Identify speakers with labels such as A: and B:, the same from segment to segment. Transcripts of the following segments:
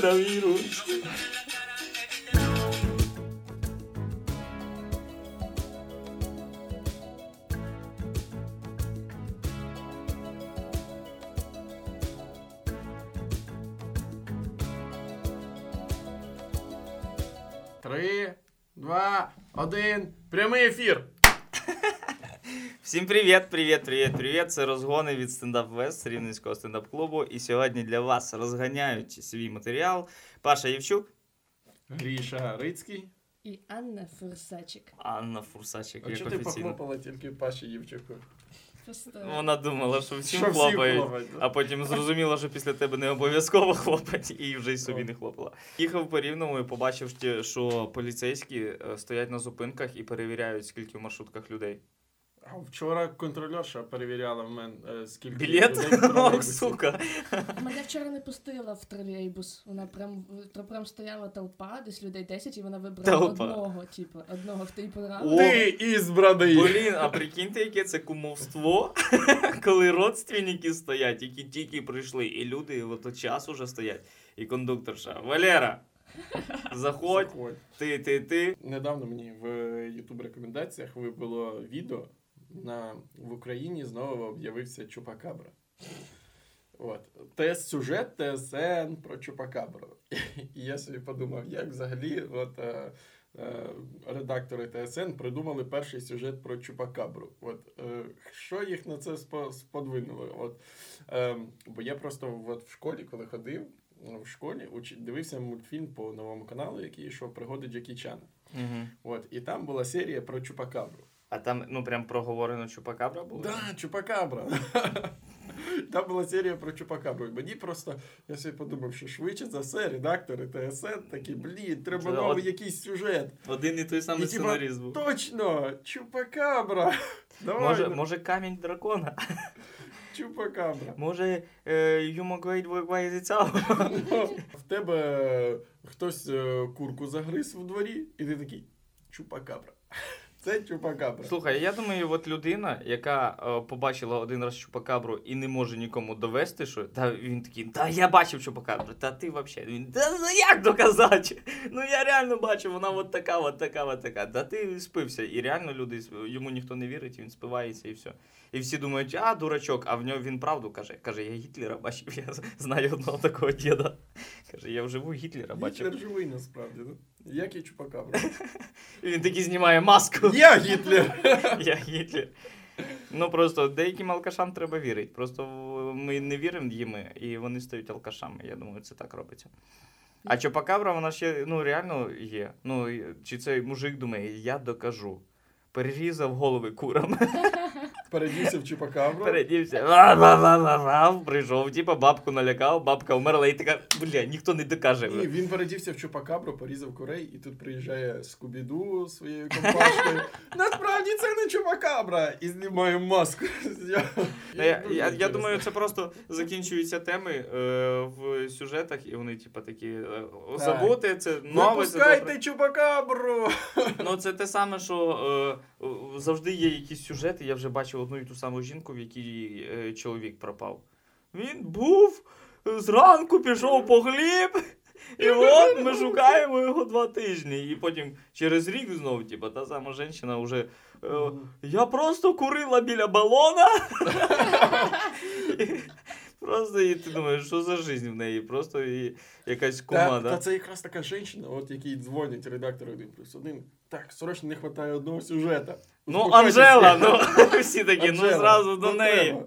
A: коронавірус. Всім привіт, привіт, привіт, привіт. Це розгони від стендап Вест Рівненського стендап-клубу. І сьогодні для вас розганяють свій матеріал Паша Євчук,
B: Гріша Рицький.
C: І Анна Фурсачик.
A: Анна Фурсачик,
B: А
A: як
B: чого ти
A: офіційно.
B: похлопала тільки Паші Євчуку?
C: Просто
A: Вона думала, що всім
B: Що всім
A: хлопають,
B: хлопають, да?
A: а потім зрозуміла, що після тебе не обов'язково хлопать, і вже й собі не хлопала. Їхав по рівному і побачив, що- що поліцейські е, стоять на зупинках і перевіряють, скільки в маршрутках людей.
B: А вчора контрольорша перевіряла в мене е, скільки
A: Білет? Ох, сука.
C: мене вчора не пустила в тролейбус. Вона прям то прям стояла толпа, десь людей 10, і вона вибрала
A: Толпа.
C: одного, типу, одного хто їй
A: О.
B: Ти ізбраний.
A: Блін, а прикиньте, яке це кумовство, коли родственники стоять, які тільки прийшли, і люди от час уже стоять. І кондукторша. Валера, заходь,
B: Заходь.
A: ти, ти, ти.
B: Недавно мені в YouTube рекомендаціях вибило відео на в Україні знову об'явився Чупакабра. От. Тест сюжет ТСН про Чупакабру. І я собі подумав, як взагалі от, е, е, редактори ТСН придумали перший сюжет про Чупакабру. От, е, що їх на це спо- сподвинуло? От, е, бо я просто от, в школі, коли ходив, в школі уч- дивився мультфільм по новому каналу, який йшов пригоди Джекі Чана.
A: Угу.
B: От, і там була серія про Чупакабру.
A: А там, ну, прям проговорено Чупакабра було?
B: Да, Чупакабра. Там була серія про Чупакабру. І мені просто, я собі подумав, що швидше за все редактори ТСН такі, блін, треба
A: Це
B: новий
A: от-
B: якийсь сюжет.
A: Один і той самий
B: І, типа,
A: був.
B: Точно! Чупакабра! Давай,
A: Може,
B: ну,
A: може камінь дракона?
B: Чупакабра.
A: Може, е, Юмо Гвейд Вайзіцяо?
B: В тебе хтось е, курку загриз в дворі, і ти такий Чупакабра. Це Чупакабра.
A: Слухай, я думаю, от людина, яка е, побачила один раз Чупакабру і не може нікому довести, що та він такий, та я бачив Чупакабру, та ти взагалі. Він, та ну як доказати? Ну я реально бачив, вона от така, от така, от така. Та ти спився. І реально люди йому ніхто не вірить, він спивається і все. І всі думають, а дурачок, а в нього він правду каже. Каже, я Гітлера бачив, я знаю одного такого діда. Каже, я вживу Гітлера бачив.
B: Гітлер живий насправді. Ну? Як і Чупакабра.
A: І він такий знімає маску.
B: Я Гітлер!
A: Я Гітлер. Ну просто деяким алкашам треба вірити. Просто ми не віримо їм, і вони стають алкашами. Я думаю, це так робиться. А Чопакабра, вона ще ну, реально є. Ну, чи цей мужик думає, я докажу. Перерізав голови курам,
B: Передівся в Чупакабру.
A: передівся, прийшов, типа бабку налякав, бабка вмерла і така, бля, ніхто не докаже.
B: Ні, він передівся в Чупакабру, порізав курей, і тут приїжджає Скубіду своєю компашкою. Насправді це не Чупакабра! І знімає маску. Я,
A: Ну, я, думаю, це просто закінчуються теми е, в сюжетах, і вони, типа, такі е, забути, це нове.
B: пускайте. Чупакабру!
A: Ну, це те саме, що е, завжди є якісь сюжети. Я вже бачив одну і ту саму жінку, в якій е, чоловік пропав. Він був е, зранку, пішов по хліб. І от ми шукаємо його два тижні. І потім через рік знову, типу, та сама жінка вже. е, я просто курила біля балона. Просто і ти думаєш, що за життя в неї? Просто і якась кума,
B: Та, та це якраз така жінка, от якій дзвонять редактори 1 плюс 1. Так, срочно не вистачає одного сюжета.
A: Ну, Анжела, ну всі такі, ну зразу до
B: ну,
A: неї.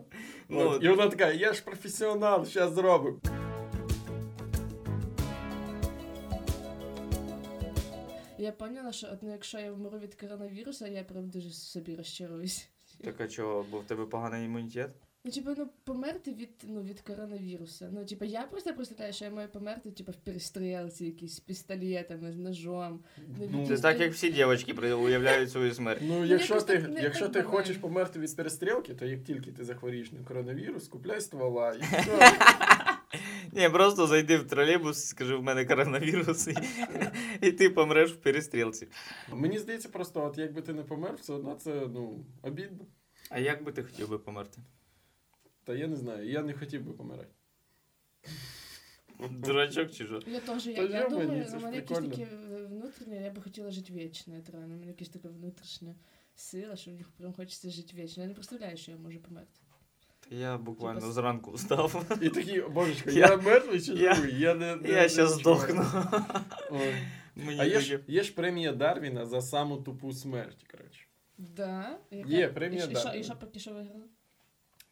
A: Ну,
B: От, І вона така, я ж професіонал, зараз зробимо.
C: Я поняла, що от, ну, якщо я вмру від коронавірусу, я прям дуже собі розчаруюсь.
A: Так а чого, бо в тебе поганий імунітет?
C: Ну, типу, ну, померти від, ну, від коронавірусу. Ну, типу, я просто представляю, що я маю померти, типу, в перестрілці, якісь з пістолетами, з ножом. Ну,
B: Ну,
A: Це так, як всі дівчатки уявляють свою смерть.
B: Ну, якщо ти,
C: не
B: якщо ти хочеш померти від перестрілки, то як тільки ти захворієш на коронавірус, купляй ствола і все.
A: Ні, просто зайди в тролейбус, скажи, в мене коронавірус, і, і ти помреш в перестрілці.
B: Мені здається, просто, от якби ти не помер, все одно це ну, обідно.
A: А як би ти хотів би померти?
B: Та я не знаю, я не хотів би помирати.
A: Дурачок чи що?
C: Я теж, я, я думаю, у
B: ж
C: мене якісь
B: прикольно.
C: такі е, внутрішні, я би хотіла жити вічно, реально. У мене якась така внутрішня сила, що мені прям хочеться жити вічно. Я не представляю, що я можу померти.
A: Я буквально
C: Типа
A: зранку встав.
B: І такий, божечко,
A: Я-
B: я, мертвий чи
A: я-
B: живий? Я не, не
A: Я
B: не відчуваю.
A: здохну.
B: Ой.
A: Мені
B: А є
A: таке-
B: ж, є ж премія Дарвіна за саму тупу смерть, коротше.
C: Да? Яка-
B: Є, премія,
C: і, що- І що, і що поки що?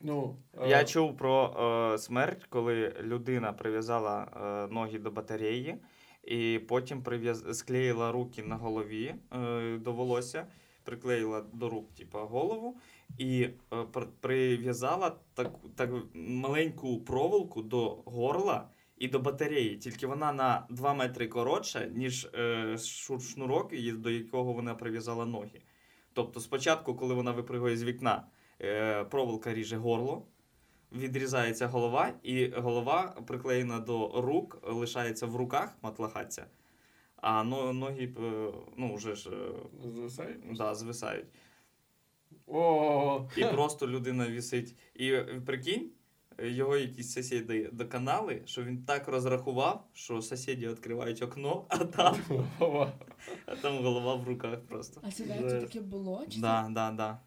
B: Ну, е,
A: Я чув про е, смерть, коли людина прив'язала е, ноги до батареї, і потім прив'яз... склеїла руки на голові е, до волосся, приклеїла до рук типу, голову, і е, прив'язала так, так маленьку проволоку до горла і до батареї. Тільки вона на 2 метри коротша, ніж е, шнурок, до якого вона прив'язала ноги. Тобто, спочатку, коли вона випригує з вікна, е, проволока ріже горло, відрізається голова, і голова приклеєна до рук, лишається в руках матлахаться, а ноги е, ну, вже ж е,
B: Звисає?
A: да, звисають.
B: О,
A: І просто людина вісить. І е, прикинь, е, його якісь сусіди доконали, що він так розрахував, що сусіди відкривають окно, а там, а там голова в руках просто.
C: А це
B: Жесть.
C: таке було? Чи
A: Да, да, да.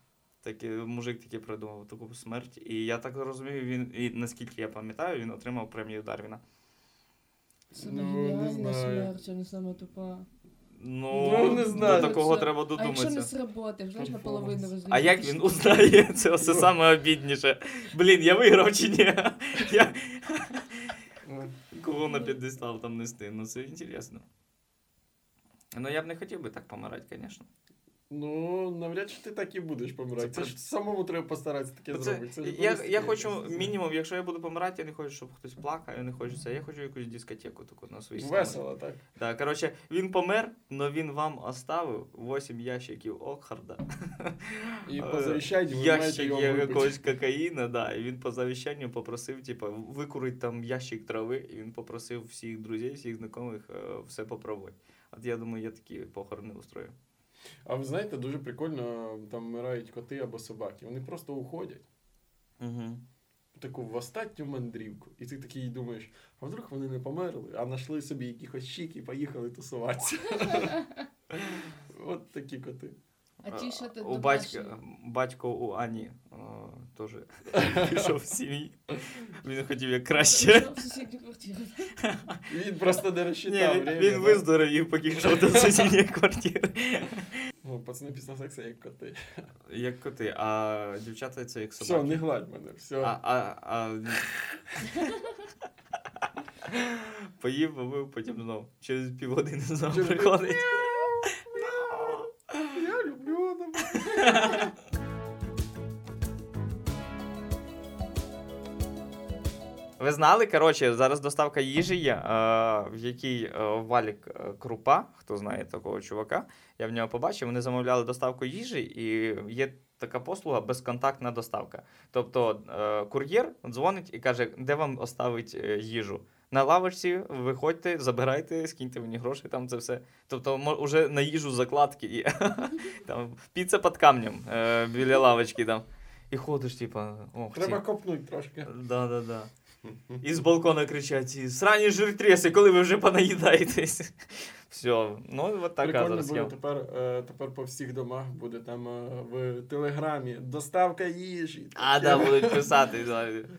A: Такі, мужик таки придумав таку смерть. І я так розумію, він, і наскільки я пам'ятаю, він отримав премію Дарвіна.
C: Це, це
B: Ну,
C: ну,
B: не
C: геніальна
B: знаю.
C: смерть, а не саме тупа.
A: Ну,
B: Ну, не знаю.
A: до такого
C: Це-
A: треба
C: А якщо не
A: додуматися.
C: сработає, знаєш, наполовину розрізати.
A: А як він узнає? Це все саме обідніше. Блін, я виграв чи ні? Я... Кого на піддістав там нести? Ну це інтересно. Ну я б не хотів би так помирати, звісно.
B: Ну, навряд чи ти так і будеш помирати.
A: Це
B: Це, ж самому треба постаратися таке
A: Це,
B: зробити. Це ж
A: я, я хочу мінімум, якщо я буду помирати, я не хочу, щоб хтось плакав, я не хочу це. Я хочу якусь дискотеку таку на своїй.
B: Весело, так.
A: Так, коротше, він помер, але він вам оставив 8 ящиків Окхарда.
B: І по завіщанню ви
A: Ящик
B: його
A: якогось кокаїна, да, і він по завіщанню попросив, типу, викурить там ящик трави, і він попросив всіх друзів, всіх знайомих е, все попробувати. От я думаю, я такі похорони устрою.
B: А ви знаєте, дуже прикольно там вмирають коти або собаки. Вони просто уходять.
A: Угу.
B: Таку в остатню мандрівку. І ти такий думаєш, а вдруг вони не померли, а знайшли собі якихось щік і поїхали тусуватися. От такі коти.
C: А ті, що ти
A: у батька, батько у Ані теж пішов в сім'ї. Він хотів як краще.
B: Він просто не розчитав.
A: він, виздоровів, поки йшов до сусідньої квартири.
B: Ну, пацани після сексу як коти.
A: Як коти, а дівчата це як
B: Все, не гладь мене, все.
A: А, а, а... Поїв, побив, потім знов. Через півгодини знов приходить.
B: Я люблю тебе.
A: Ви знали, коротше, зараз доставка їжі є, е, в якій е, валік е, крупа, хто знає такого чувака, я в нього побачив, вони замовляли доставку їжі, і є така послуга безконтактна доставка. Тобто кур'єр дзвонить і каже, де вам оставить їжу. На лавочці виходьте, забирайте, скиньте мені гроші, там це все. Тобто, вже уже на їжу закладки є. Там піца під камнем е, біля лавочки там. І ходиш, типа, ох,
B: Треба
A: ці-
B: копнути трошки.
A: Да, да, да. І з балкона кричать: Срані жиртреси, коли ви вже понаїдаєтесь. Все, ну от така
B: Прикольно
A: зараз
B: буде тепер, е, тепер по всіх домах буде там е, в телеграмі доставка їжі.
A: А, да, будуть писати.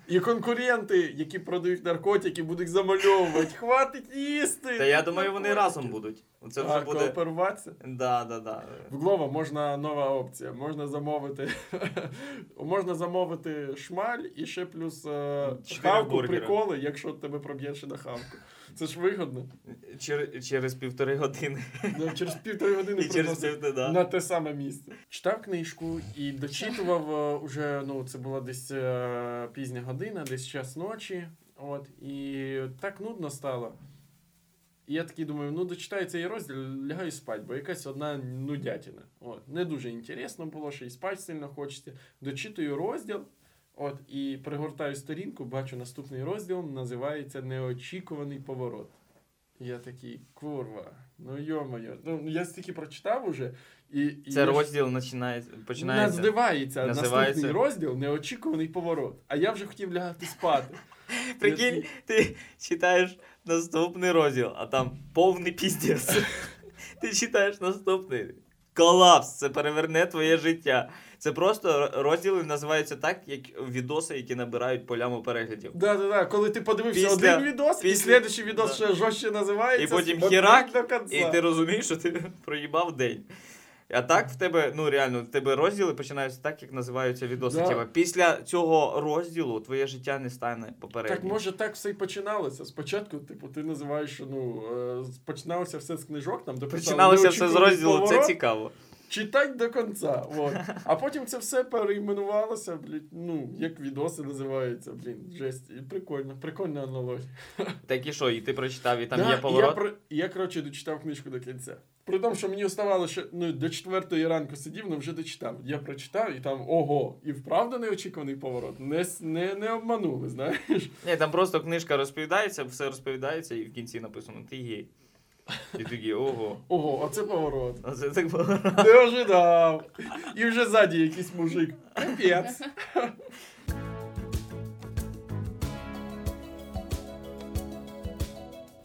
B: І конкуренти, які продають наркотики, будуть замальовувати. Хватить їсти!
A: Та я думаю, вони разом будуть. Це
B: А,
A: вже буде.
B: кооперуватися.
A: Да, да, да.
B: В Глово можна нова опція. Можна замовити. можна замовити шмаль і ще плюс е, хавку, приколи, якщо тебе проб'є ще на хавку. Це ж вигодно.
A: Чер- через півтори години.
B: Да, Через півтори години
A: І через півтори, да.
B: на те саме місце. Читав книжку і дочитував е, уже, ну, це була десь е, пізня година, десь час ночі. От, і так нудно стало. І я такий думаю, ну дочитаю цей розділ, лягаю спать, бо якась одна нудятина. От, не дуже інтересно було, ще й спать сильно хочеться. Дочитую розділ. От, і пригортаю сторінку, бачу наступний розділ, називається Неочікуваний поворот. Я такий, курва, ну йо-моє. Ну, я стільки прочитав уже, І, і
A: Це розділ починається. починається.
B: Називається,
A: Називається-
B: наступний розділ неочікуваний поворот. А я вже хотів лягати спати.
A: Прикинь, ти читаєш наступний розділ, а там повний піздець. Ти читаєш наступний. Колапс, це переверне твоє життя. Це просто розділи називаються так, як відоси, які набирають по ляму переглядів.
B: Да, да, да. Коли ти подивився
A: Після-
B: один відос, і
A: після-
B: слідчий відос
A: Да.
B: ще жорстче називається.
A: І потім хірак,
B: до кінця».
A: І ти розумієш, що ти проїбав день. А так в тебе, ну реально, в тебе розділи починаються так, як називаються відоси.
B: Да.
A: Після цього розділу твоє життя не стане попереднім.
B: Так може так все і починалося. Спочатку, типу, ти називаєш, ну е, починалося все з книжок, там де писали
A: Починалося все з
B: «Неочікуваний
A: розділу, це цікаво.
B: Читать до кінця. От. А потім це все переіменувалося, блін, ну, як відоси називаються, блін, жесть. І прикольно, прикольна аналогія.
A: Так і що, і ти прочитав, і там
B: Да,
A: є поворот.
B: Я, про- я, коротше, дочитав книжку до кінця. При тому, що мені оставалося, що ну, до четвертої ранку сидів, але вже дочитав. Я прочитав і там ого, і вправду неочікуваний поворот. Не, не, не обманули, знаєш.
A: Ні, там просто книжка розповідається, все розповідається, і в кінці написано ти гей. І такий, ого.
B: Ого, оце поворот.
A: А це так було.
B: Не ожидав. І вже ззаді якийсь мужик. Капець.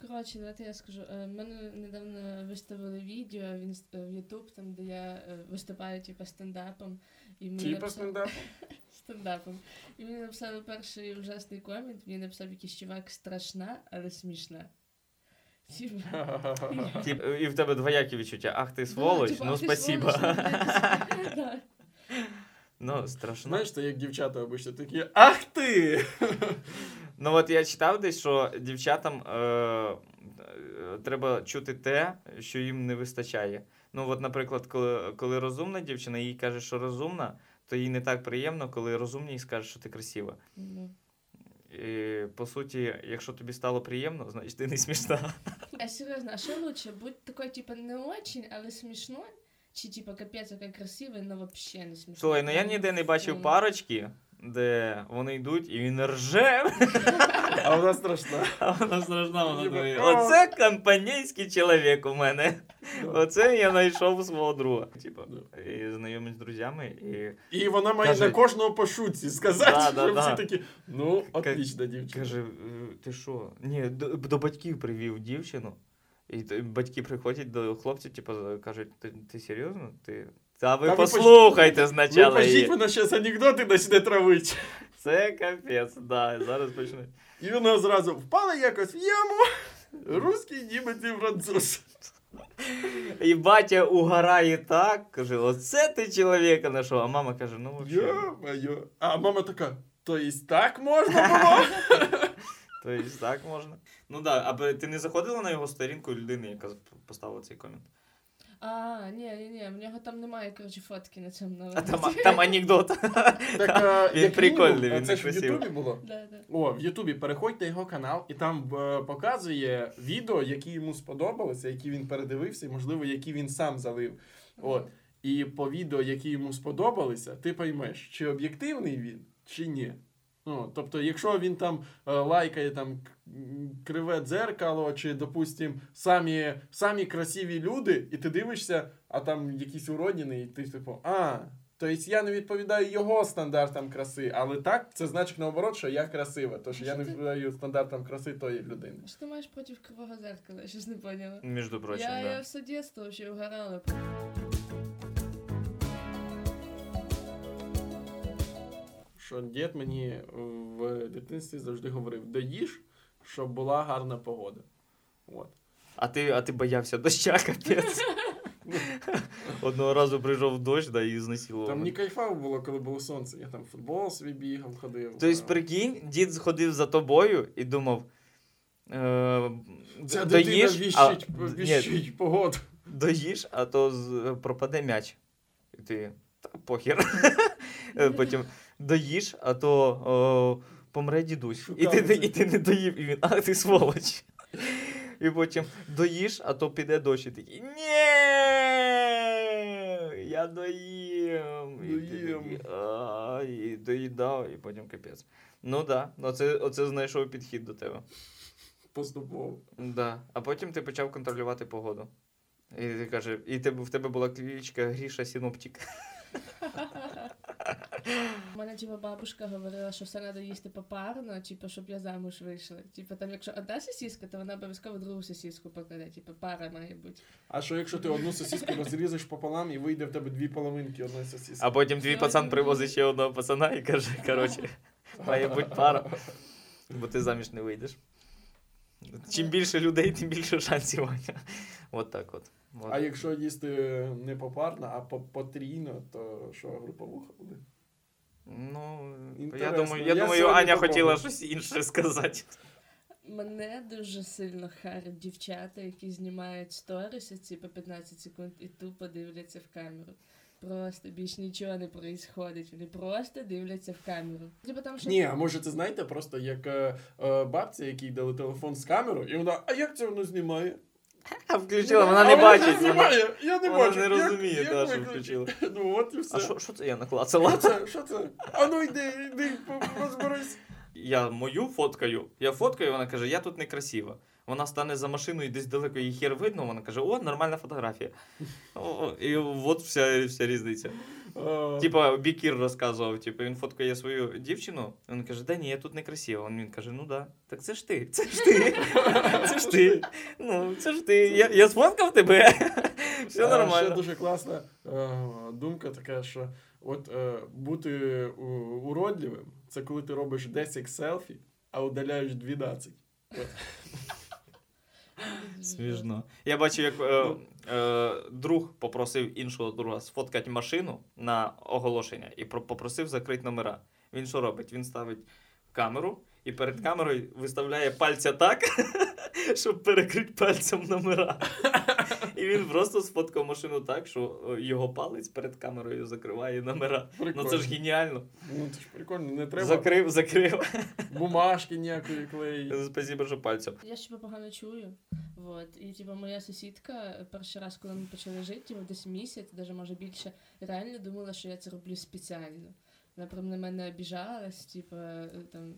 C: Коротше, давайте я скажу. Е, Мене недавно виставили відео в е, Ютуб, там, де я е, виступаю, типу, стендапом. І мені
B: Типа
C: написали-
B: стендап.
C: стендапом. І мені написали перший ужасний комент, мені написав якийсь чувак страшна, але смішна. Типа,
A: Тип, і в тебе двоякі відчуття. Ах ти сволоч,
C: Да,
A: ну
C: «Ах ти
A: спасибо.
C: сволоч, ну, блядь». Да.
A: Ну, страшно.
B: Знаєш, це як дівчата обично такі. Ах ти!
A: Ну от я читав десь, що дівчатам е, е, треба чути те, що їм не вистачає. Ну, от, наприклад, коли, коли розумна дівчина їй каже, що розумна, то їй не так приємно, коли розумній скаже, що ти красива. І, по суті, якщо тобі стало приємно, значить ти не смішна.
C: А серйозно, а що лучше? Будь такой, типа, не очень, але смішно, Чи, типа, капець, какая красивий, але вообще не смішно.
A: Слухай, ну я ніде не бачив парочки, де вони йдуть і він рже,
B: А вона страшна.
A: а вона страшна, вона думає, Оце компанійський чоловік у мене. Оце я знайшов свого друга. Типа, і знайомий з друзями, і
B: І вона має
A: Каже-
B: на кожного по шутці сказати,
A: Да, да,
B: щоб
A: да.
B: всі такі, ну, отлічна дівчина.
A: каже: «Е, ти що? Ні, до, до батьків привів дівчину. І т- батьки приходять до хлопців, типу, кажуть, ти, ти серйозно? Ти. Та ви
B: Та ви
A: послухайте
B: Ви
A: спочатку.
B: пожіть,
A: її».
B: вона зараз анекдоти почне травити.
A: Це капець, да, зараз почне.
B: І вона зразу впала якось в яму. Русський, німець і француз.
A: І батя угорає так, каже, оце ти чоловіка знайшов. А мама каже, ну вообще,
B: Йо-моє. А мама така, то есть так можна було?
A: то есть так можна. Ну да, а ти не заходила на його сторінку людини, яка поставила цей комент?
C: А, ні, ні, ні, в нього там немає, коротше, фотки на цьому
A: А там, там анекдот.
B: Так, а,
A: Він
B: як
A: прикольний,
B: мінімум,
A: він
B: Це ж в. Ютубі було.
C: Да, да.
B: О, в Ютубі переходь на його канал, і там е, показує відео, які йому сподобалися, які він передивився, і, можливо, які він сам залив. От. І по відео, які йому сподобалися, ти поймеш, чи об'єктивний він, чи ні. Ну, тобто, якщо він там е, лайкає там криве дзеркало, чи, допустим, самі, самі красиві люди, і ти дивишся, а там якісь уродіни, і ти типу, а. Тобто я не відповідаю його стандартам краси, але так це значить наоборот, що я красива, тож я не відповідаю стандартам краси тої людини.
C: Що ти маєш проти кривого зеркала? Я щось не поняла.
A: Між прочим,
C: Я,
A: да.
C: я все детство вообще угорала.
B: Що дід мені в дитинстві завжди говорив: доїж, щоб була гарна погода. От.
A: А ти, а ти боявся доща, капець. Одного разу прийшов дощ, да, і знесилував.
B: Там не кайфаво було, коли було сонце. Я там футбол свій бігав, ходив.
A: Тобто, прикинь, дід ходив за тобою і думав. Е,
B: Ця
A: доїж,
B: дитина віщить, віщить погоду.
A: доїж, а то пропаде м'яч. І ти. Та похер. Е, Потім доїж, а то о, помре дідусь. І ти, і ти не доїв, і він, ах ти сволоч. І потім доїж, а то піде дощ. І такий. Ні! Я доїм. І
B: Доїм.
A: такий, «А», І доїдав, і потім капець. Ну так, да. оце, оце знайшов підхід до тебе.
B: Поступово.
A: Да. А потім ти почав контролювати погоду. І ти каже, і в тебе була кличка Гріша Синоптик.
C: У мене типу, бабушка говорила, що все треба їсти попарно, типу, щоб я замуж вийшла. Типу, там, якщо одна сосиска, то вона обов'язково другу сосиску покладе. Типу, пара має бути.
B: А що якщо ти одну сосиску розрізеш пополам і вийде в тебе дві половинки одної сосиски?
A: А потім твій пацан привозить ще одного пацана і каже, коротше, має бути пара, бо ти заміж не вийдеш. Чим більше людей, тим більше шансів. От так от. От.
B: А якщо їсти не попарно, а потрійно, то що груповуха буде?
A: Ну, я думаю, я
B: Я
A: думаю, Аня хотіла щось інше сказати.
C: Мене дуже сильно харять дівчата, які знімають сторіси, ці по 15 секунд, і тупо дивляться в камеру. Просто більш нічого не происходить. Вони просто дивляться в камеру. Типу там що
B: Ні, а може це знаєте, просто як е, е, бабця, якій дали телефон з камерою, і вона, а як це воно знімає?
A: А включила, вона не бачить.
B: не я не
A: вона не розуміє, та, що включила.
B: Ну от і все.
A: А що, це я наклацала?
B: Що це? А ну йди, йди, розберись.
A: Я мою фоткаю. Я фоткаю, вона каже, я тут некрасива. Вона стане за машиною і десь далеко, її хер видно, вона каже, о, нормальна фотографія. О, і от вся, вся різниця. Типа Бікір розказував, типу, він фоткає свою дівчину, він каже, да ні, я тут некрасива. Він каже, ну да, так це ж ти, це ж ти. Це ж ти. Ну, це ж ти. Я, я сфоткав тебе. Все
B: а, Ще дуже класна е, думка така, що от е, бути уродливим, це коли ти робиш 10 селфі, а удаляєш 12.
A: Смішно. Я бачив, як е, е, друг попросив іншого друга сфоткати машину на оголошення і про- попросив закрити номера. Він що робить? Він ставить камеру і перед камерою виставляє пальця так, щоб перекрити пальцем номера. І він просто сфоткав машину так, що його палець перед камерою закриває номера. Ну це ж геніально.
B: Ну це ж прикольно, не треба
A: Закрив, закрив.
B: бумажки ніякої клеїти.
A: Спасибо, що пальцем.
C: Я ще погано чую. Вот. І типу, моя сусідка перший раз, коли ми почали жити, типу, десь місяць, навіть може більше, реально думала, що я це роблю спеціально. Вона прям на мене обіжалась, типу, там.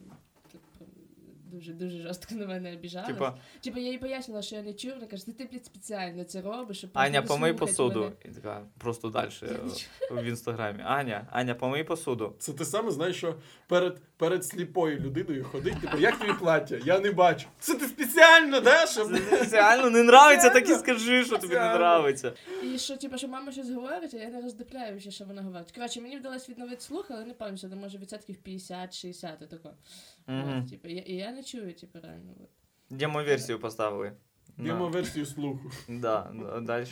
C: Дуже дуже жорстко на мене обіжалась.
A: Типа,
C: типа я їй пояснила, що я не чую, вона каже, ти блядь, спеціально це робиш, щоб
A: Аня, помий посуду.
C: мене».
A: І така, просто далі
C: чую.
A: в інстаграмі. Аня, Аня, помий посуду.
B: Це ти саме знаєш, що перед, перед сліпою людиною ходить, типу, як тобі плаття? Я не бачу. Це ти спеціально, да? Щоб...
A: Реально не нравиться, так і скажи, що тобі не нравиться.
C: І що, типу, що мама щось говорить, а я не роздупляю, що вона говорить. Коротше, мені вдалося відновити слух, але не пам'ятаю, це може відсотків 50-60 тако. От, типу, я, і я не чую, типу, реально.
A: Демо-версію поставили.
B: Демо версію слуху.
A: Да, далі,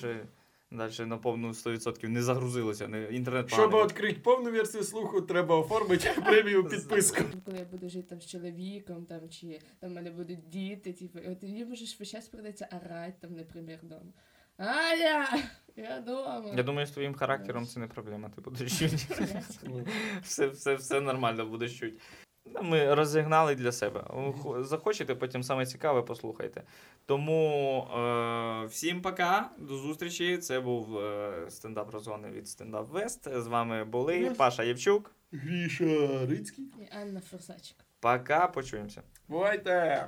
A: далі на повну 100% не загрузилося, не, інтернет
B: Щоб відкрити повну версію слуху, треба оформити премію підписку.
C: Коли я буду жити там з чоловіком, там, чи там в мене будуть діти, типу, і от їм же ж весь час придеться орати, там, наприклад, вдома. Аля! Я дома.
A: Я думаю, з твоїм характером це не проблема, ти будеш чути. Все, все, все нормально будеш чути. Ну, Ми розігнали для себе. Захочете, потім саме цікаве послухайте. Тому е, всім пока, до зустрічі. Це був е, стендап розгони від Стендап Вест. З вами були
B: Yes.
A: Паша Євчук.
B: Гріша Рицький.
C: І Анна Фросачик.
A: Пока, почуємося.
B: Бувайте!